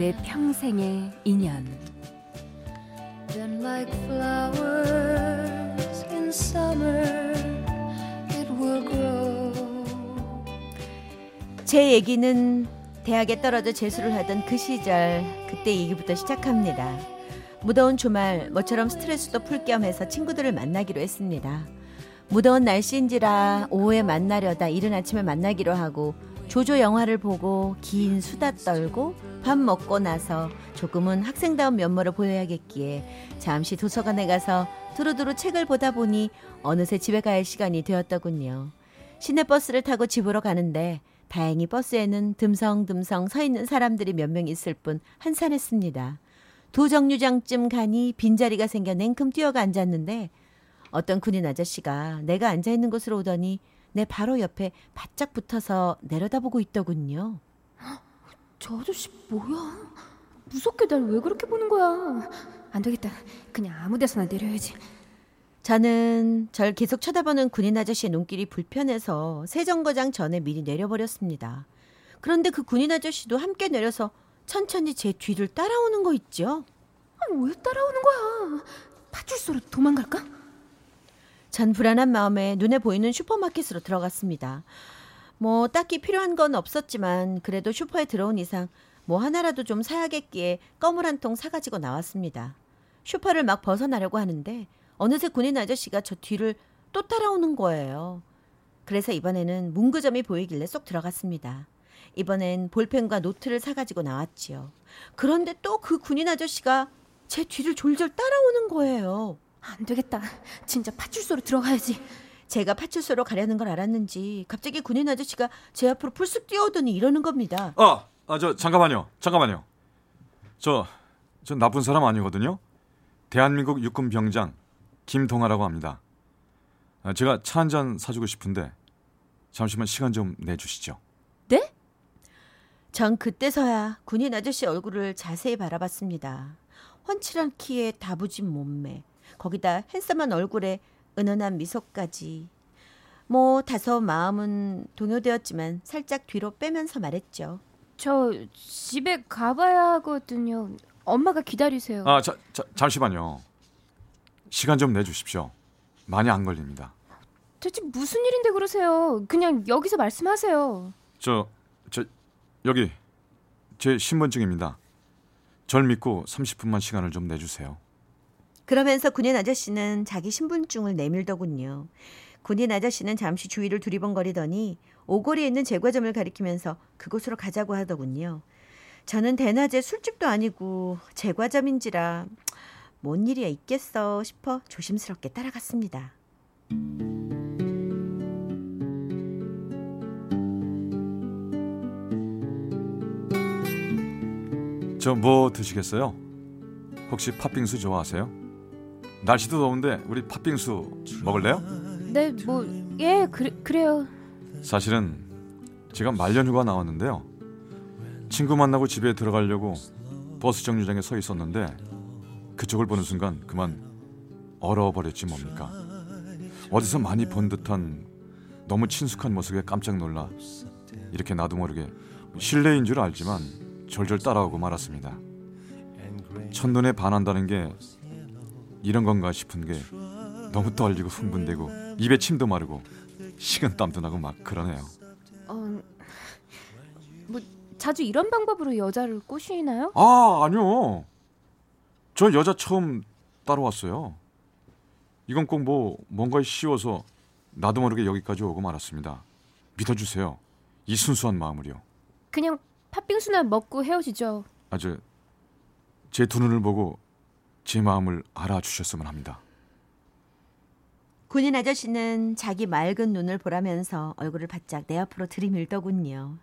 내 평생의 인연 제 얘기는 대학에 떨어져 재수를 하던 그 시절 그때 얘기부터 시작합니다. 무더운 주말 모처럼 스트레스도 풀 겸 해서 친구들을 만나기로 했습니다. 무더운 날씨인지라 오후에 만나려다 이른 아침에 만나기로 하고 조조 영화를 보고 긴 수다 떨고 밥 먹고 나서 조금은 학생다운 면모를 보여야겠기에 잠시 도서관에 가서 두루두루 책을 보다 보니 어느새 집에 갈 시간이 되었더군요. 시내버스를 타고 집으로 가는데 다행히 버스에는 듬성듬성 서 있는 사람들이 몇 명 있을 뿐 한산했습니다. 두 정류장쯤 가니 빈자리가 생겨 냉큼 뛰어가 앉았는데 어떤 군인 아저씨가 내가 앉아 있는 곳으로 오더니 내 바로 옆에 바짝 붙어서 내려다보고 있더군요. 저 아저씨 뭐야? 무섭게 날 왜 그렇게 보는 거야? 안 되겠다. 그냥 아무 데서나 내려야지. 저는 절 계속 쳐다보는 군인 아저씨의 눈길이 불편해서 세정거장 전에 미리 내려버렸습니다. 그런데 그 군인 아저씨도 함께 내려서 천천히 제 뒤를 따라오는 거 있죠? 아니, 왜 따라오는 거야? 파출소로 도망갈까? 전 불안한 마음에 눈에 보이는 슈퍼마켓으로 들어갔습니다. 뭐 딱히 필요한 건 없었지만 그래도 슈퍼에 들어온 이상 뭐 하나라도 좀 사야겠기에 껌을 한 통 사가지고 나왔습니다. 슈퍼를 막 벗어나려고 하는데 어느새 군인 아저씨가 저 뒤를 또 따라오는 거예요. 그래서 이번에는 문구점이 보이길래 쏙 들어갔습니다. 이번엔 볼펜과 노트를 사가지고 나왔지요. 그런데 또 그 군인 아저씨가 제 뒤를 졸졸 따라오는 거예요. 안 되겠다. 진짜 파출소로 들어가야지. 제가 파출소로 가려는 걸 알았는지 갑자기 군인 아저씨가 제 앞으로 풀쑥 뛰어오더니 이러는 겁니다. 아, 아, 저 잠깐만요. 잠깐만요. 저, 저 나쁜 사람 아니거든요. 대한민국 육군 병장 김동아라고 합니다. 아, 제가 차 한 잔 사주고 싶은데 잠시만 시간 좀 내주시죠. 네? 전 그때서야 군인 아저씨 얼굴을 자세히 바라봤습니다. 훤칠한 키에 다부진 몸매, 거기다 핸섬한 얼굴에 은은한 미소까지. 뭐 다소 마음은 동요되었지만 살짝 뒤로 빼면서 말했죠. 저 집에 가봐야 하거든요. 엄마가 기다리세요. 아, 자, 자, 잠시만요. 시간 좀 내주십시오. 많이 안 걸립니다. 대체 무슨 일인데 그러세요? 그냥 여기서 말씀하세요. 저, 저 여기 제 신분증입니다. 절 믿고 30분만 시간을 좀 내주세요. 그러면서 군인 아저씨는 자기 신분증을 내밀더군요. 군인 아저씨는 잠시 주위를 두리번거리더니 오거리에 있는 제과점을 가리키면서 그곳으로 가자고 하더군요. 저는 대낮에 술집도 아니고 제과점인지라 뭔 일이야 있겠어 싶어 조심스럽게 따라갔습니다. 저 뭐 드시겠어요? 혹시 팥빙수 좋아하세요? 날씨도 더운데 우리 팥빙수 먹을래요? 네, 뭐 예, 그래, 그래요. 사실은 제가 말년휴가 나왔는데요. 친구 만나고 집에 들어가려고 버스 정류장에 서 있었는데 그쪽을 보는 순간 그만 얼어버렸지 뭡니까. 어디서 많이 본 듯한 너무 친숙한 모습에 깜짝 놀라 이렇게 나도 모르게 실례인 줄 알지만 절절 따라오고 말았습니다. 첫눈에 반한다는 게 이런 건가 싶은 게 너무 떨리고 흥분되고 입에 침도 마르고 식은 땀도 나고 막 그러네요. 어, 뭐 자주 이런 방법으로 여자를 꼬시나요? 아 아니요. 저 여자 처음 따라왔어요. 이건 꼭 뭐 뭔가에 씌워서 나도 모르게 여기까지 오고 말았습니다. 믿어주세요. 이 순수한 마음을요. 그냥 팥빙수나 먹고 헤어지죠. 아주 제두 눈을 보고 제 마음을 알아주셨으면 합니다. 군인 아저씨는 자기 맑은 눈을 보라면서 얼굴을 바짝 내 앞으로 들이밀더군요.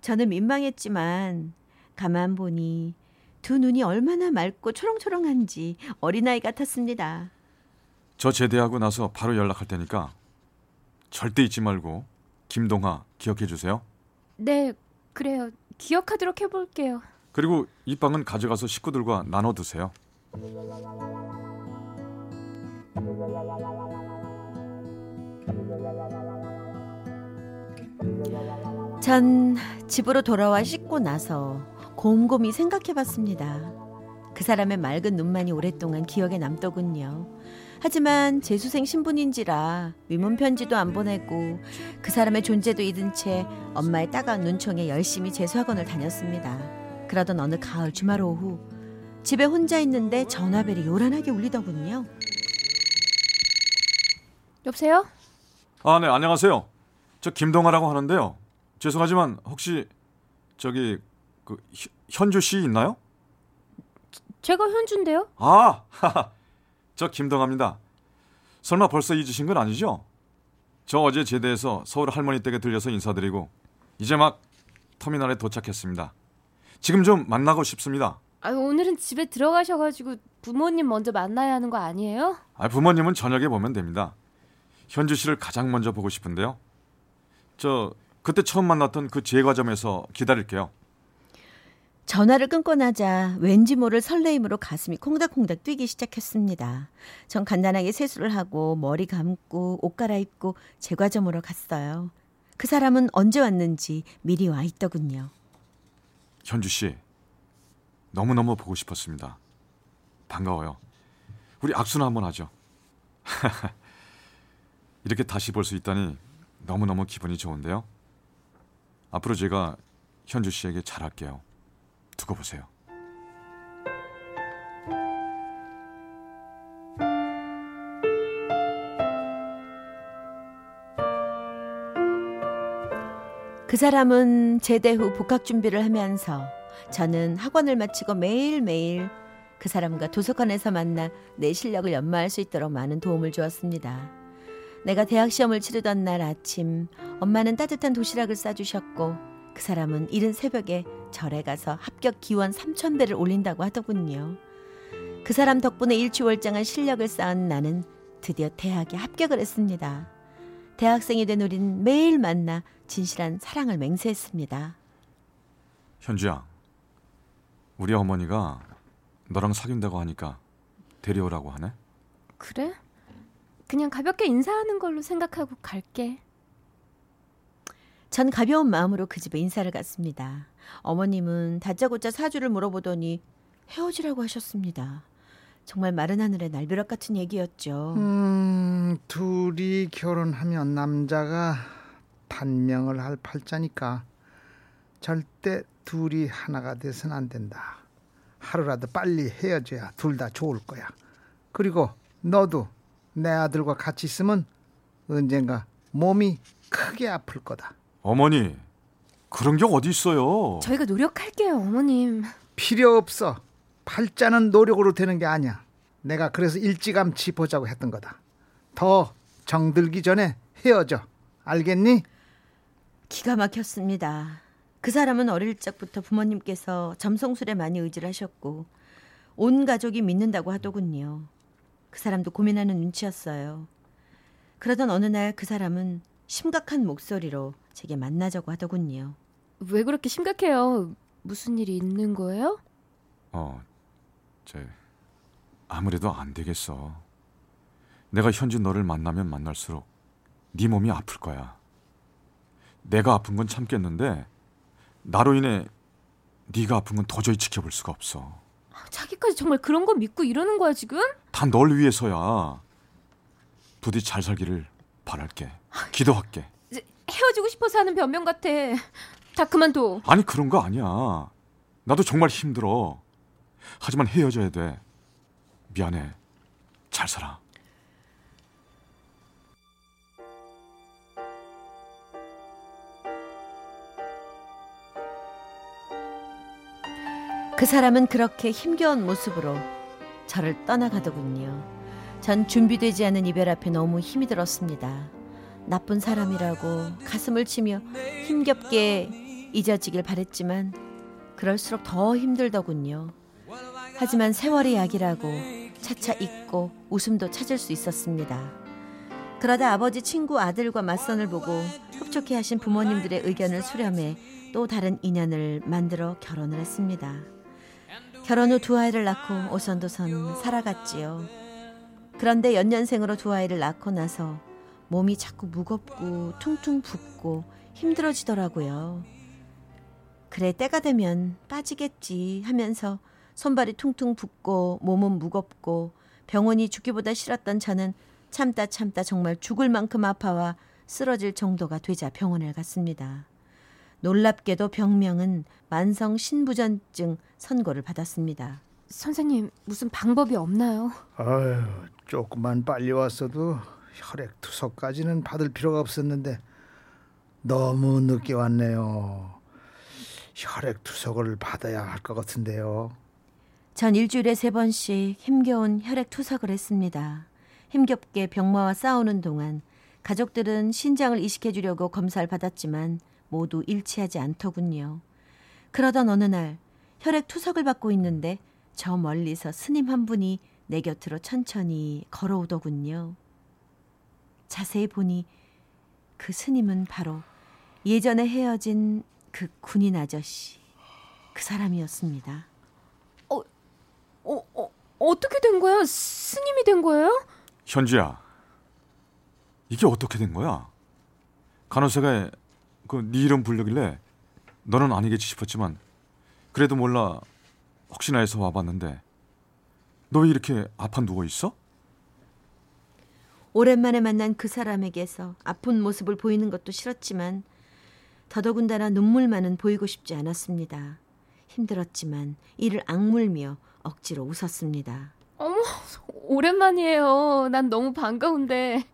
저는 민망했지만 가만 보니 두 눈이 얼마나 맑고 초롱초롱한지 어린아이 같았습니다. 저 제대하고 나서 바로 연락할 테니까 절대 잊지 말고 김동하 기억해 주세요. 네, 그래요. 기억하도록 해볼게요. 그리고 이 빵은 가져가서 식구들과 나눠 드세요. 전 집으로 돌아와 씻고 나서 곰곰이 생각해 봤습니다. 그 사람의 맑은 눈만이 오랫동안 기억에 남더군요. 하지만 재수생 신분인지라 위문 편지도 안 보내고 그 사람의 존재도 잊은 채 엄마의 따가운 눈총에 열심히 재수학원을 다녔습니다. 그러던 어느 가을 주말 오후 집에 혼자 있는데 전화벨이 요란하게 울리더군요. 여보세요? 아, 네, 안녕하세요. 저 김동하라고 하는데요. 죄송하지만 혹시 저기 그 현- 현주 씨 있나요? 제가 현주인데요? 아, 하하. 저 김동하입니다. 설마 벌써 잊으신 건 아니죠? 저 어제 제대해서 서울 할머니 댁에 들려서 인사드리고 이제 막 터미널에 도착했습니다. 지금 좀 만나고 싶습니다. 아, 오늘은 집에 들어가셔가지고 부모님 먼저 만나야 하는 거 아니에요? 아, 부모님은 저녁에 보면 됩니다. 현주 씨를 가장 먼저 보고 싶은데요. 저 그때 처음 만났던 그 제과점에서 기다릴게요. 전화를 끊고 나자 왠지 모를 설레임으로 가슴이 콩닥콩닥 뛰기 시작했습니다. 전 간단하게 세수를 하고 머리 감고 옷 갈아입고 제과점으로 갔어요. 그 사람은 언제 왔는지 미리 와 있더군요. 현주 씨, 너무너무 보고 싶었습니다. 반가워요. 우리 악수나 한번 하죠. 이렇게 다시 볼 수 있다니 너무너무 기분이 좋은데요. 앞으로 제가 현주 씨에게 잘할게요. 두고 보세요. 그 사람은 제대 후 복학 준비를 하면서 저는 학원을 마치고 매일매일 그 사람과 도서관에서 만나 내 실력을 연마할 수 있도록 많은 도움을 주었습니다. 내가 대학 시험을 치르던 날 아침 엄마는 따뜻한 도시락을 싸주셨고 그 사람은 이른 새벽에 절에 가서 합격 기원 3천 배를 올린다고 하더군요. 그 사람 덕분에 일취월장한 실력을 쌓은 나는 드디어 대학에 합격을 했습니다. 대학생이 된 우린 매일 만나 진실한 사랑을 맹세했습니다. 현주야, 우리 어머니가 너랑 사귄다고 하니까 데려오라고 하네. 그래? 그냥 가볍게 인사하는 걸로 생각하고 갈게. 전 가벼운 마음으로 그 집에 인사를 갔습니다. 어머님은 다짜고짜 사주를 물어보더니 헤어지라고 하셨습니다. 정말 마른 하늘의 날벼락 같은 얘기였죠. 음, 둘이 결혼하면 남자가 단명을 할 팔자니까 절대 둘이 하나가 돼서는 안 된다. 하루라도 빨리 헤어져야 둘 다 좋을 거야. 그리고 너도 내 아들과 같이 있으면 언젠가 몸이 크게 아플 거다. 어머니, 그런 게 어디 있어요? 저희가 노력할게요, 어머님. 필요 없어. 팔자는 노력으로 되는 게 아니야. 내가 그래서 일찌감치 보자고 했던 거다. 더 정들기 전에 헤어져. 알겠니? 기가 막혔습니다. 그 사람은 어릴 적부터 부모님께서 점성술에 많이 의지를 하셨고 온 가족이 믿는다고 하더군요. 그 사람도 고민하는 눈치였어요. 그러던 어느 날 그 사람은 심각한 목소리로 제게 만나자고 하더군요. 왜 그렇게 심각해요? 무슨 일이 있는 거예요? 어, 제 아무래도 안 되겠어. 내가 현주 너를 만나면 만날수록 네 몸이 아플 거야. 내가 아픈 건 참겠는데 나로 인해 네가 아픈 건 도저히 지켜볼 수가 없어. 자기까지 정말 그런 거 믿고 이러는 거야, 지금? 다 널 위해서야. 부디 잘 살기를 바랄게. 기도할게. 이제 헤어지고 싶어서 하는 변명 같아. 다 그만둬. 아니 그런 거 아니야. 나도 정말 힘들어. 하지만 헤어져야 돼. 미안해. 잘 살아. 그 사람은 그렇게 힘겨운 모습으로 저를 떠나가더군요. 전 준비되지 않은 이별 앞에 너무 힘이 들었습니다. 나쁜 사람이라고 가슴을 치며 힘겹게 잊어지길 바랬지만 그럴수록 더 힘들더군요. 하지만 세월이 약이라고 차차 잊고 웃음도 찾을 수 있었습니다. 그러다 아버지 친구 아들과 맞선을 보고 흡족해 하신 부모님들의 의견을 수렴해 또 다른 인연을 만들어 결혼을 했습니다. 결혼 후 두 아이를 낳고 오선도선 살아갔지요. 그런데 연년생으로 두 아이를 낳고 나서 몸이 자꾸 무겁고 퉁퉁 붓고 힘들어지더라고요. 그래 때가 되면 빠지겠지 하면서 손발이 퉁퉁 붓고 몸은 무겁고 병원이 죽기보다 싫었던 저는 참다 참다 정말 죽을 만큼 아파와 쓰러질 정도가 되자 병원을 갔습니다. 놀랍게도 병명은 만성 신부전증 선고를 받았습니다. 선생님, 무슨 방법이 없나요? 아유, 조금만 빨리 왔어도 혈액 투석까지는 받을 필요가 없었는데 너무 늦게 왔네요. 혈액 투석을 받아야 할 것 같은데요. 전 일주일에 세 번씩 힘겨운 혈액 투석을 했습니다. 힘겹게 병마와 싸우는 동안 가족들은 신장을 이식해 주려고 검사를 받았지만 모두 일치하지 않더군요. 그러던 어느 날 혈액 투석을 받고 있는데 저 멀리서 스님 한 분이 내 곁으로 천천히 걸어오더군요. 자세히 보니 그 스님은 바로 예전에 헤어진 그 군인 아저씨, 그 사람이었습니다. 어, 어, 어떻게 된 거야? 스님이 된 거예요? 현주야, 이게 어떻게 된 거야? 간호사가 그 네 이름 부르길래 너는 아니겠지 싶었지만 그래도 몰라 혹시나 해서 와봤는데 너 왜 이렇게 아파 누워 있어? 오랜만에 만난 그 사람에게서 아픈 모습을 보이는 것도 싫었지만 더더군다나 눈물만은 보이고 싶지 않았습니다. 힘들었지만 이를 악물며 억지로 웃었습니다. 어머, 오랜만이에요. 난 너무 반가운데.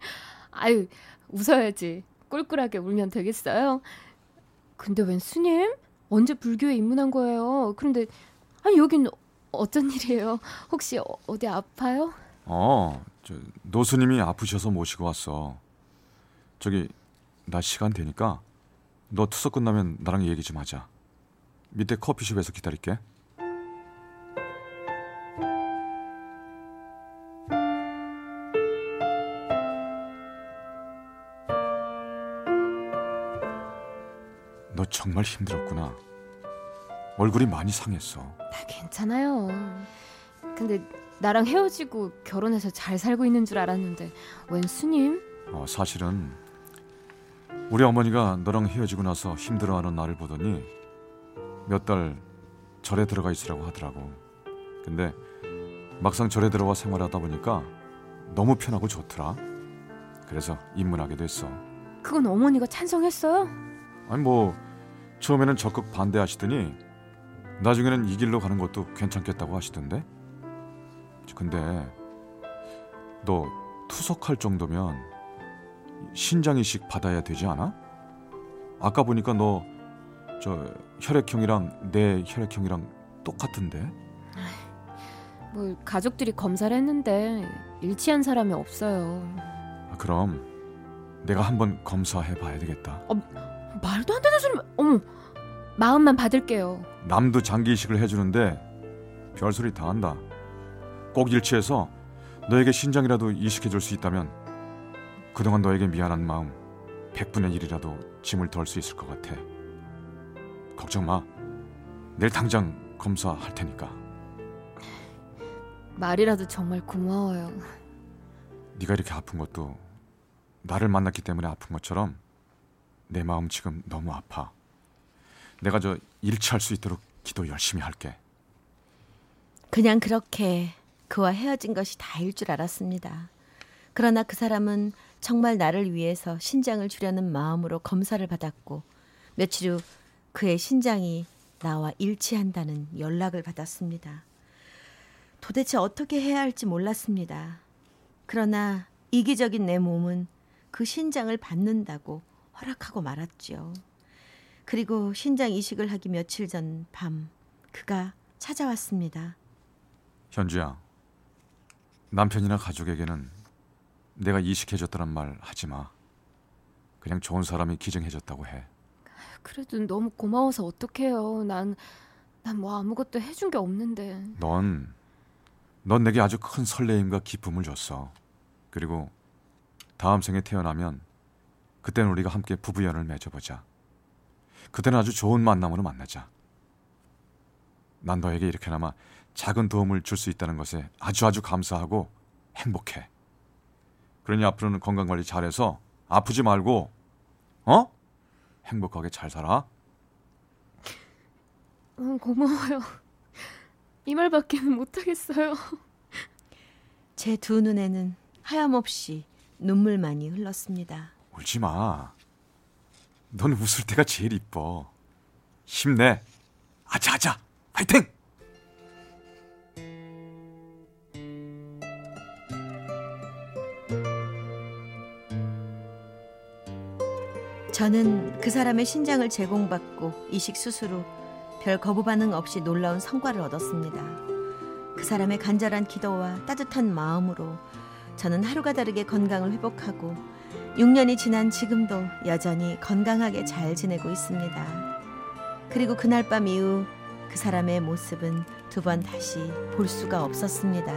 아유, 웃어야지. 꿀꿀하게 울면 되겠어요? 근데 웬 스님? 언제 불교에 입문한 거예요? 그런데 아니 여긴 어쩐 일이에요? 혹시 어, 어디 아파요? 어, 저 노스님이 아프셔서 모시고 왔어. 저기 나 시간 되니까 너 투석 끝나면 나랑 얘기 좀 하자. 밑에 커피숍에서 기다릴게. 정말 힘들었구나. 얼굴이 많이 상했어. 나 괜찮아요. 근데 나랑 헤어지고 결혼해서 잘 살고 있는 줄 알았는데 웬 스님? 어, 사실은 우리 어머니가 너랑 헤어지고 나서 힘들어하는 나를 보더니 몇 달 절에 들어가 있으라고 하더라고. 근데 막상 절에 들어와 생활하다 보니까 너무 편하고 좋더라. 그래서 입문하게 됐어. 그건 어머니가 찬성했어요? 아니 뭐 처음에는 적극 반대하시더니 나중에는 이 길로 가는 것도 괜찮겠다고 하시던데. 근데 너 투석할 정도면 신장 이식 받아야 되지 않아? 아까 보니까 너 저 혈액형이랑 내 혈액형이랑 똑같은데. 뭐 가족들이 검사를 했는데 일치한 사람이 없어요. 아, 그럼 내가 한번 검사해 봐야 되겠다. 말도 안 되는 소리. 어머, 마음만 받을게요. 남도 장기 이식을 해주는데 별소리 다 한다. 꼭 일치해서 너에게 신장이라도 이식해 줄 수 있다면 그동안 너에게 미안한 마음 100분의 1이라도 짐을 덜 수 있을 것 같아. 걱정 마. 내일 당장 검사할 테니까. 말이라도 정말 고마워요. 네가 이렇게 아픈 것도 나를 만났기 때문에 아픈 것처럼 내 마음 지금 너무 아파. 내가 저 일치할 수 있도록 기도 열심히 할게. 그냥 그렇게 그와 헤어진 것이 다일 줄 알았습니다. 그러나 그 사람은 정말 나를 위해서 신장을 주려는 마음으로 검사를 받았고 며칠 후 그의 신장이 나와 일치한다는 연락을 받았습니다. 도대체 어떻게 해야 할지 몰랐습니다. 그러나 이기적인 내 몸은 그 신장을 받는다고 허락하고 말았지요. 그리고 신장 이식을 하기 며칠 전 밤 그가 찾아왔습니다. 현주야, 남편이나 가족에게는 내가 이식해줬다는 말 하지 마. 그냥 좋은 사람이 기증해줬다고 해. 그래도 너무 고마워서 어떡해요. 난 난 뭐 아무것도 해준 게 없는데. 넌, 넌 내게 아주 큰 설레임과 기쁨을 줬어. 그리고 다음 생에 태어나면 그때는 우리가 함께 부부연을 맺어보자. 그때는 아주 좋은 만남으로 만나자. 난 너에게 이렇게나마 작은 도움을 줄 수 있다는 것에 아주 아주 감사하고 행복해. 그러니 앞으로는 건강 관리 잘해서 아프지 말고, 어? 행복하게 잘 살아. 응, 고마워요. 이 말밖에는 못하겠어요. 제 두 눈에는 하염없이 눈물만이 흘렀습니다. 울지 마. 넌 웃을 때가 제일 이뻐. 힘내. 아자아자. 파이팅! 저는 그 사람의 신장을 제공받고 이식 수술 후별 거부 반응 없이 놀라운 성과를 얻었습니다. 그 사람의 간절한 기도와 따뜻한 마음으로 저는 하루가 다르게 건강을 회복하고 6년이 지난 지금도 여전히 건강하게 잘 지내고 있습니다. 그리고 그날 밤 이후 그 사람의 모습은 두 번 다시 볼 수가 없었습니다.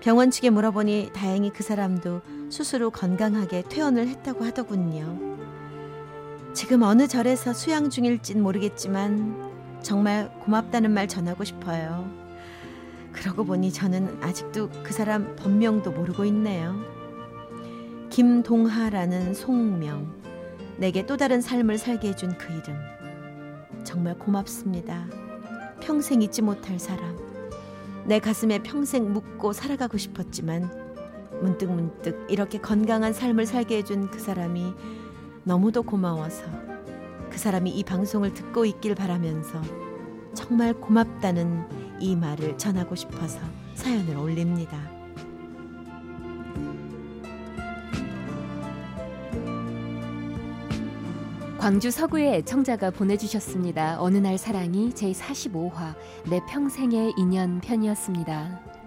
병원 측에 물어보니 다행히 그 사람도 후 건강하게 퇴원을 했다고 하더군요. 지금 어느 절에서 수양 중일진 모르겠지만 정말 고맙다는 말 전하고 싶어요. 그러고 보니 저는 아직도 그 사람 본명도 모르고 있네요. 김동하라는 송명. 내게 또 다른 삶을 살게 해준 그 이름. 정말 고맙습니다. 평생 잊지 못할 사람. 내 가슴에 평생 묻고 살아가고 싶었지만 문득 문득 이렇게 건강한 삶을 살게 해준 그 사람이 너무도 고마워서 그 사람이 이 방송을 듣고 있길 바라면서 정말 고맙다는 이 말을 전하고 싶어서 사연을 올립니다. 광주 서구의 애청자가 보내주셨습니다. 어느 날 사랑이 제45화 내 평생의 인연 편이었습니다.